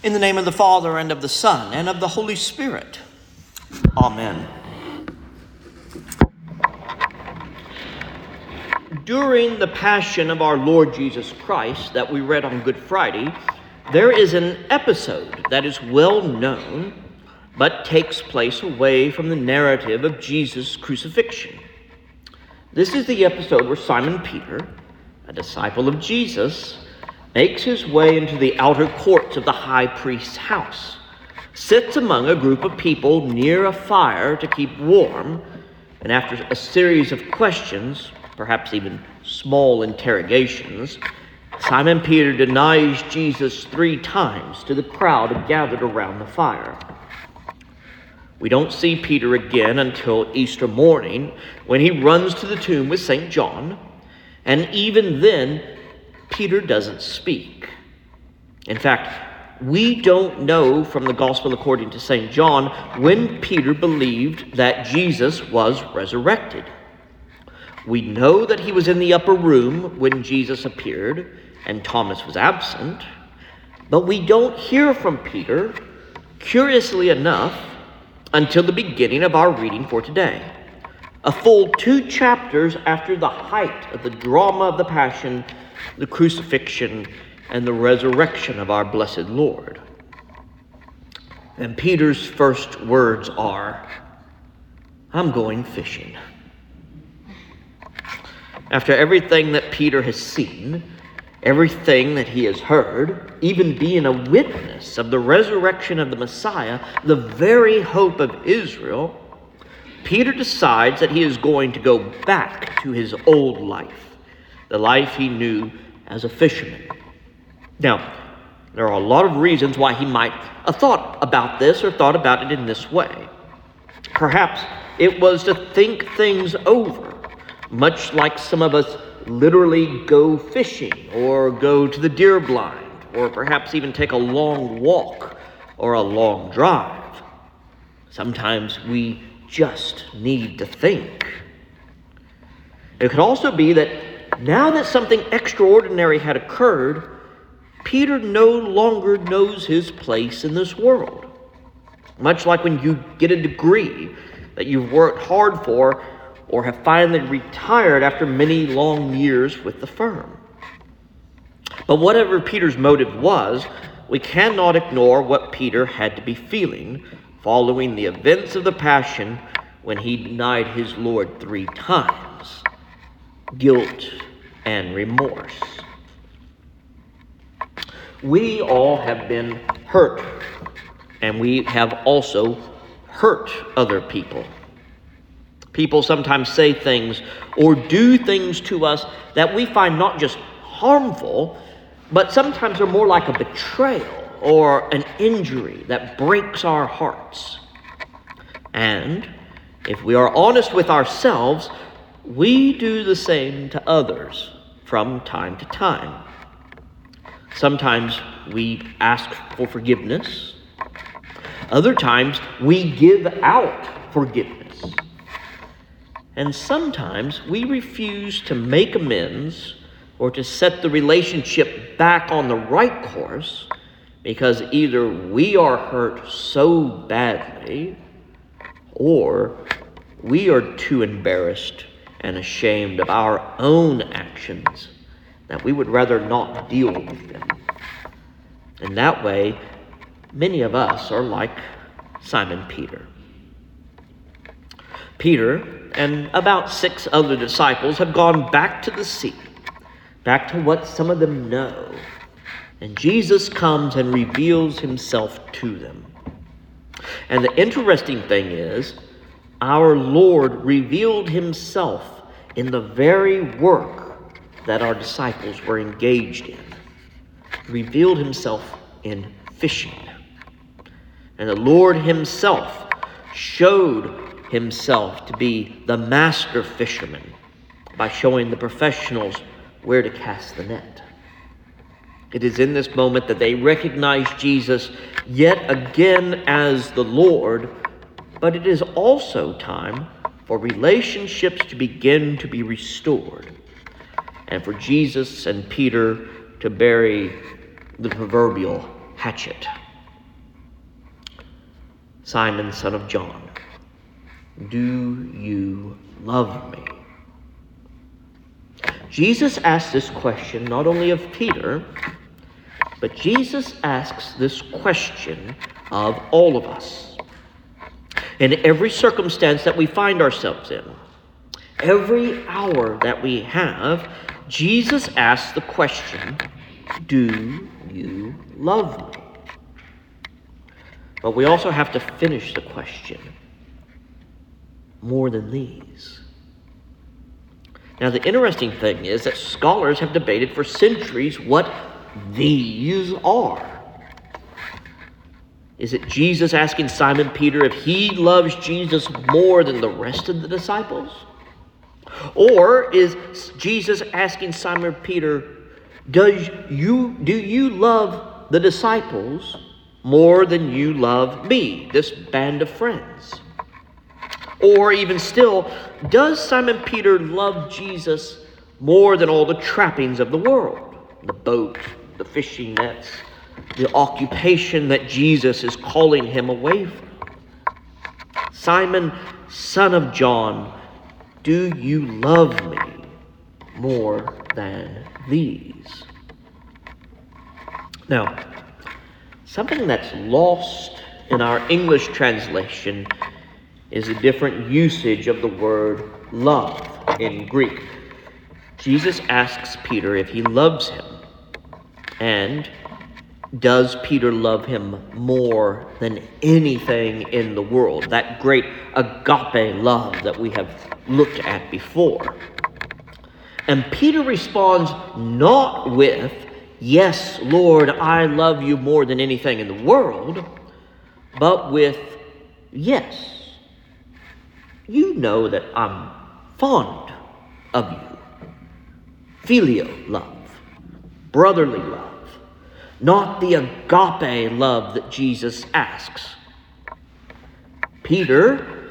In the name of the Father, and of the Son, and of the Holy Spirit. Amen. During the Passion of our Lord Jesus Christ that we read on Good Friday, there is an episode that is well known but takes place away from the narrative of Jesus' crucifixion. This is the episode where Simon Peter, a disciple of Jesus, makes his way into the outer courts of the high priest's house, sits among a group of people near a fire to keep warm, and after a series of questions, perhaps even small interrogations, Simon Peter denies Jesus three times to the crowd gathered around the fire. We don't see Peter again until Easter morning when he runs to the tomb with St. John, and even then, Peter doesn't speak. In fact, we don't know from the Gospel according to St. John when Peter believed that Jesus was resurrected. We know that he was in the upper room when Jesus appeared and Thomas was absent, but we don't hear from Peter, curiously enough, until the beginning of our reading for today. A full two chapters after the height of the drama of the Passion the crucifixion, and the resurrection of our blessed Lord. And Peter's first words are, I'm going fishing. After everything that Peter has seen, everything that he has heard, even being a witness of the resurrection of the Messiah, the very hope of Israel, Peter decides that he is going to go back to his old life the life he knew as a fisherman. Now, there are a lot of reasons why he might have thought about this or thought about it in this way. Perhaps it was to think things over, much like some of us literally go fishing or go to the deer blind or perhaps even take a long walk or a long drive. Sometimes we just need to think. It could also be that now that something extraordinary had occurred, Peter no longer knows his place in this world. Much like when you get a degree that you've worked hard for or have finally retired after many long years with the firm. But whatever Peter's motive was, we cannot ignore what Peter had to be feeling following the events of the Passion when he denied his Lord three times guilt and remorse. We all have been hurt, and we have also hurt other people. People sometimes say things or do things to us that we find not just harmful, but sometimes are more like a betrayal or an injury that breaks our hearts. And if we are honest with ourselves, we do the same to others from time to time. Sometimes we ask for forgiveness. Other times we give out forgiveness. And sometimes we refuse to make amends or to set the relationship back on the right course because either we are hurt so badly or we are too embarrassed and ashamed of our own actions that we would rather not deal with them. In that way, many of us are like Simon Peter. Peter and about six other disciples have gone back to the sea, back to what some of them know. And Jesus comes and reveals himself to them. And the interesting thing is, our Lord revealed himself in the very work that our disciples were engaged in. Revealed himself in fishing. And the Lord himself showed himself to be the master fisherman by showing the professionals where to cast the net. It is in this moment that they recognize Jesus yet again as the Lord but it is also time for relationships to begin to be restored and for Jesus and Peter to bury the proverbial hatchet. Simon, son of John, do you love me? Jesus asks this question not only of Peter, but Jesus asks this question of all of us. In every circumstance that we find ourselves in, every hour that we have, Jesus asks the question Do you love me? But we also have to finish the question more than these. Now, the interesting thing is that scholars have debated for centuries what these are. Is it Jesus asking Simon Peter if he loves Jesus more than the rest of the disciples? Or is Jesus asking Simon Peter, does you, do you love the disciples more than you love me, this band of friends? Or even still, does Simon Peter love Jesus more than all the trappings of the world? The boat, the fishing nets, the occupation that Jesus is calling him away from. Simon, son of John, do you love me more than these? Now, something that's lost in our English translation is a different usage of the word love in Greek. Jesus asks Peter if he loves him. And does Peter love him more than anything in the world? That great agape love that we have looked at before. And Peter responds not with, Yes, Lord, I love you more than anything in the world, but with, Yes, you know that I'm fond of you. Filial love, brotherly love, not the agape love that Jesus asks. Peter,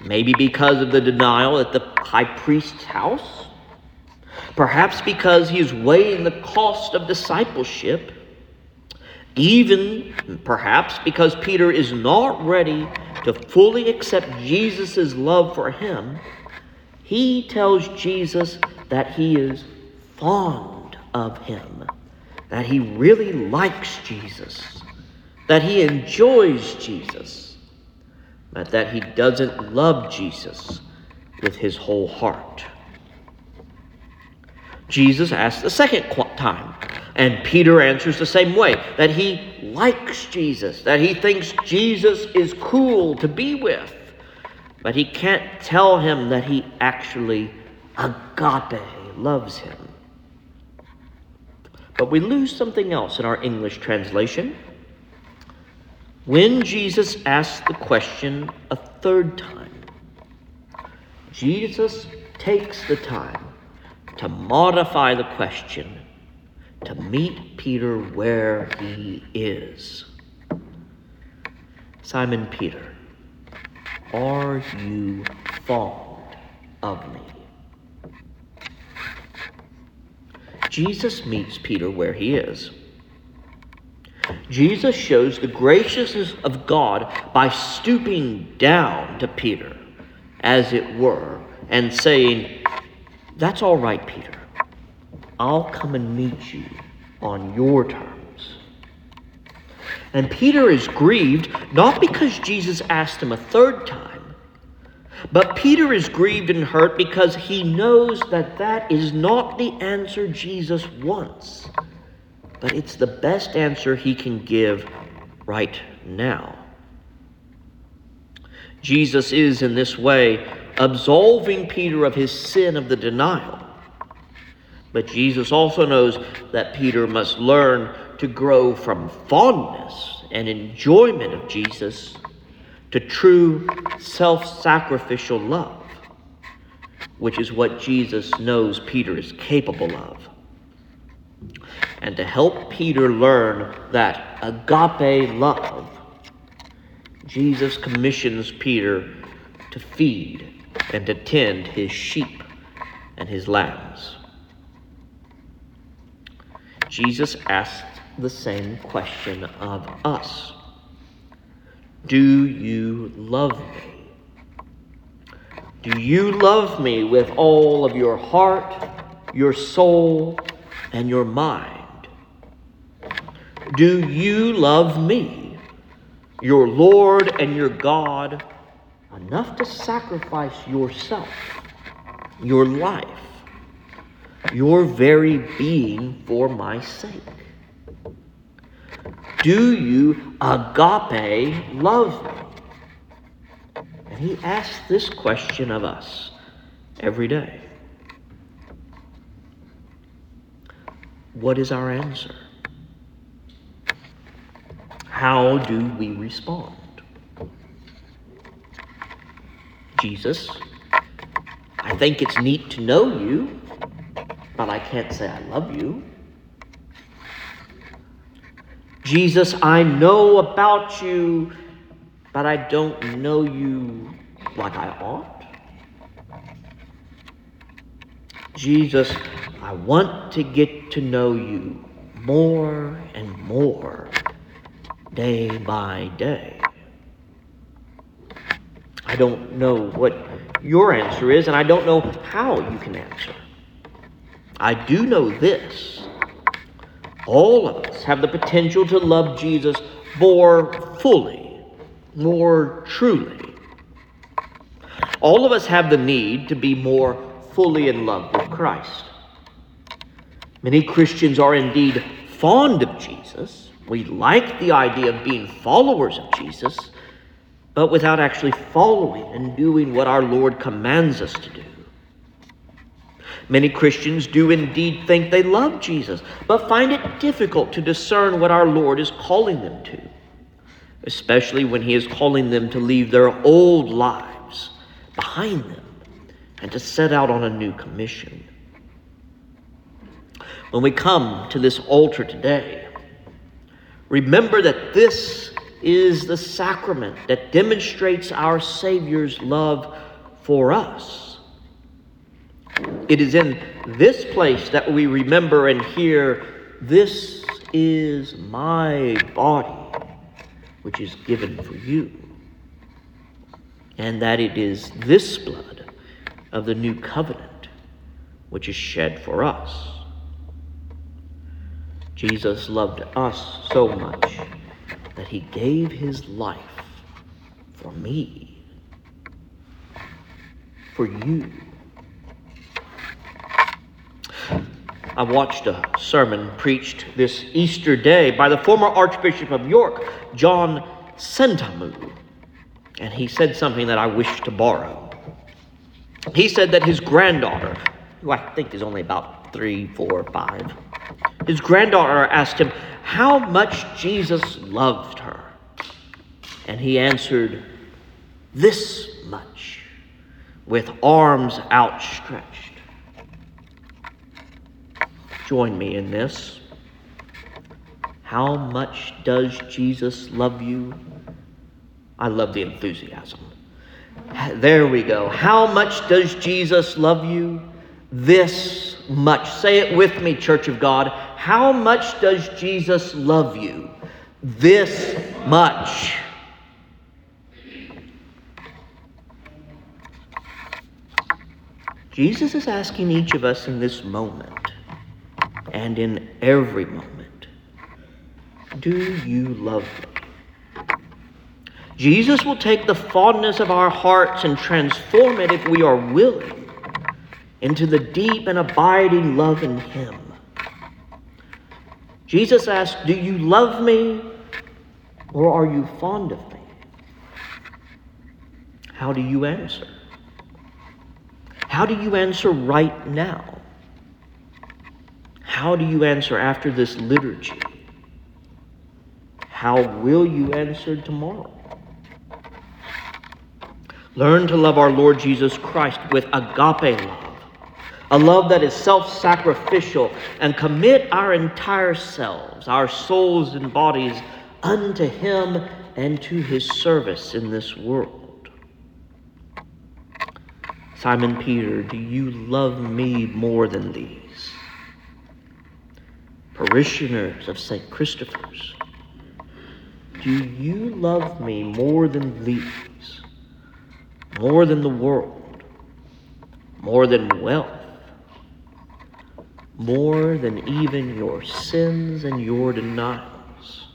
maybe because of the denial at the high priest's house, perhaps because he is weighing the cost of discipleship, even perhaps because Peter is not ready to fully accept Jesus' love for him, he tells Jesus that he is fond of him, that he really likes Jesus, that he enjoys Jesus, but that he doesn't love Jesus with his whole heart. Jesus asks the second time, and Peter answers the same way that he likes Jesus, that he thinks Jesus is cool to be with, but he can't tell him that he actually agape loves him. But we lose something else in our English translation. When Jesus asks the question a third time, Jesus takes the time to modify the question to meet Peter where he is. Simon Peter, are you fond of me? Jesus meets Peter where he is. Jesus shows the graciousness of God by stooping down to Peter, as it were, and saying, That's all right, Peter. I'll come and meet you on your terms. And Peter is grieved not because Jesus asked him a third time, but Peter is grieved and hurt because he knows that that is not the answer Jesus wants, but it's the best answer he can give right now. Jesus is, in this way, absolving Peter of his sin of the denial but Jesus also knows that Peter must learn to grow from fondness and enjoyment of Jesus to true self sacrificial love, which is what Jesus knows Peter is capable of. And to help Peter learn that agape love, Jesus commissions Peter to feed and to tend his sheep and his lambs. Jesus asked the same question of us Do you love me? Do you love me with all of your heart, your soul, and your mind? Do you love me, your Lord and your God, enough to sacrifice yourself, your life, your very being for my sake? Do you agape love me? And he asks this question of us every day. What is our answer? How do we respond? Jesus, I think it's neat to know you, but I can't say I love you. Jesus, I know about you, but I don't know you like I ought. Jesus, I want to get to know you more and more day by day. I don't know what your answer is, and I don't know how you can answer. I do know this all of us have the potential to love Jesus more fully, more truly. All of us have the need to be more fully in love with Christ. Many Christians are indeed fond of Jesus. We like the idea of being followers of Jesus, but without actually following and doing what our Lord commands us to do. Many Christians do indeed think they love Jesus, but find it difficult to discern what our Lord is calling them to, especially when He is calling them to leave their old lives behind them and to set out on a new commission. When we come to this altar today, remember that this is the sacrament that demonstrates our Savior's love for us. It is in this place that we remember and hear, This is my body, which is given for you. And that it is this blood of the new covenant which is shed for us. Jesus loved us so much that he gave his life for me, for you. I watched a sermon preached this Easter day by the former Archbishop of York, John Sentamu, and he said something that I wish to borrow. He said that his granddaughter, who I think is only about three, four, five, his granddaughter asked him how much Jesus loved her. And he answered, This much, with arms outstretched. Join me in this. How much does Jesus love you? I love the enthusiasm. There we go. How much does Jesus love you? This much. Say it with me, Church of God. How much does Jesus love you? This much. Jesus is asking each of us in this moment and in every moment. Do you love me? Jesus will take the fondness of our hearts and transform it if we are willing into the deep and abiding love in Him. Jesus asked, Do you love me or are you fond of me? How do you answer? How do you answer right now? How do you answer after this liturgy? How will you answer tomorrow? Learn to love our Lord Jesus Christ with agape love, a love that is self sacrificial, and commit our entire selves, our souls and bodies, unto Him and to His service in this world. Simon Peter, do you love me more than these? Parishioners of St. Christopher's, Do you love me more than these? More than the world? More than wealth? More than even your sins and your denials?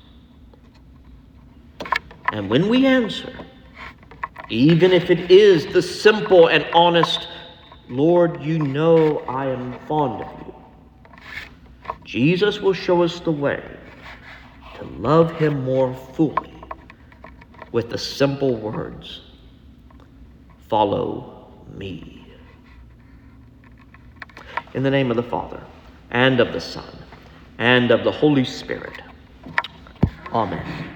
And when we answer, even if it is the simple and honest, Lord, you know I am fond of you, Jesus will show us the way to love him more fully with the simple words Follow me. In the name of the Father, and of the Son, and of the Holy Spirit. Amen.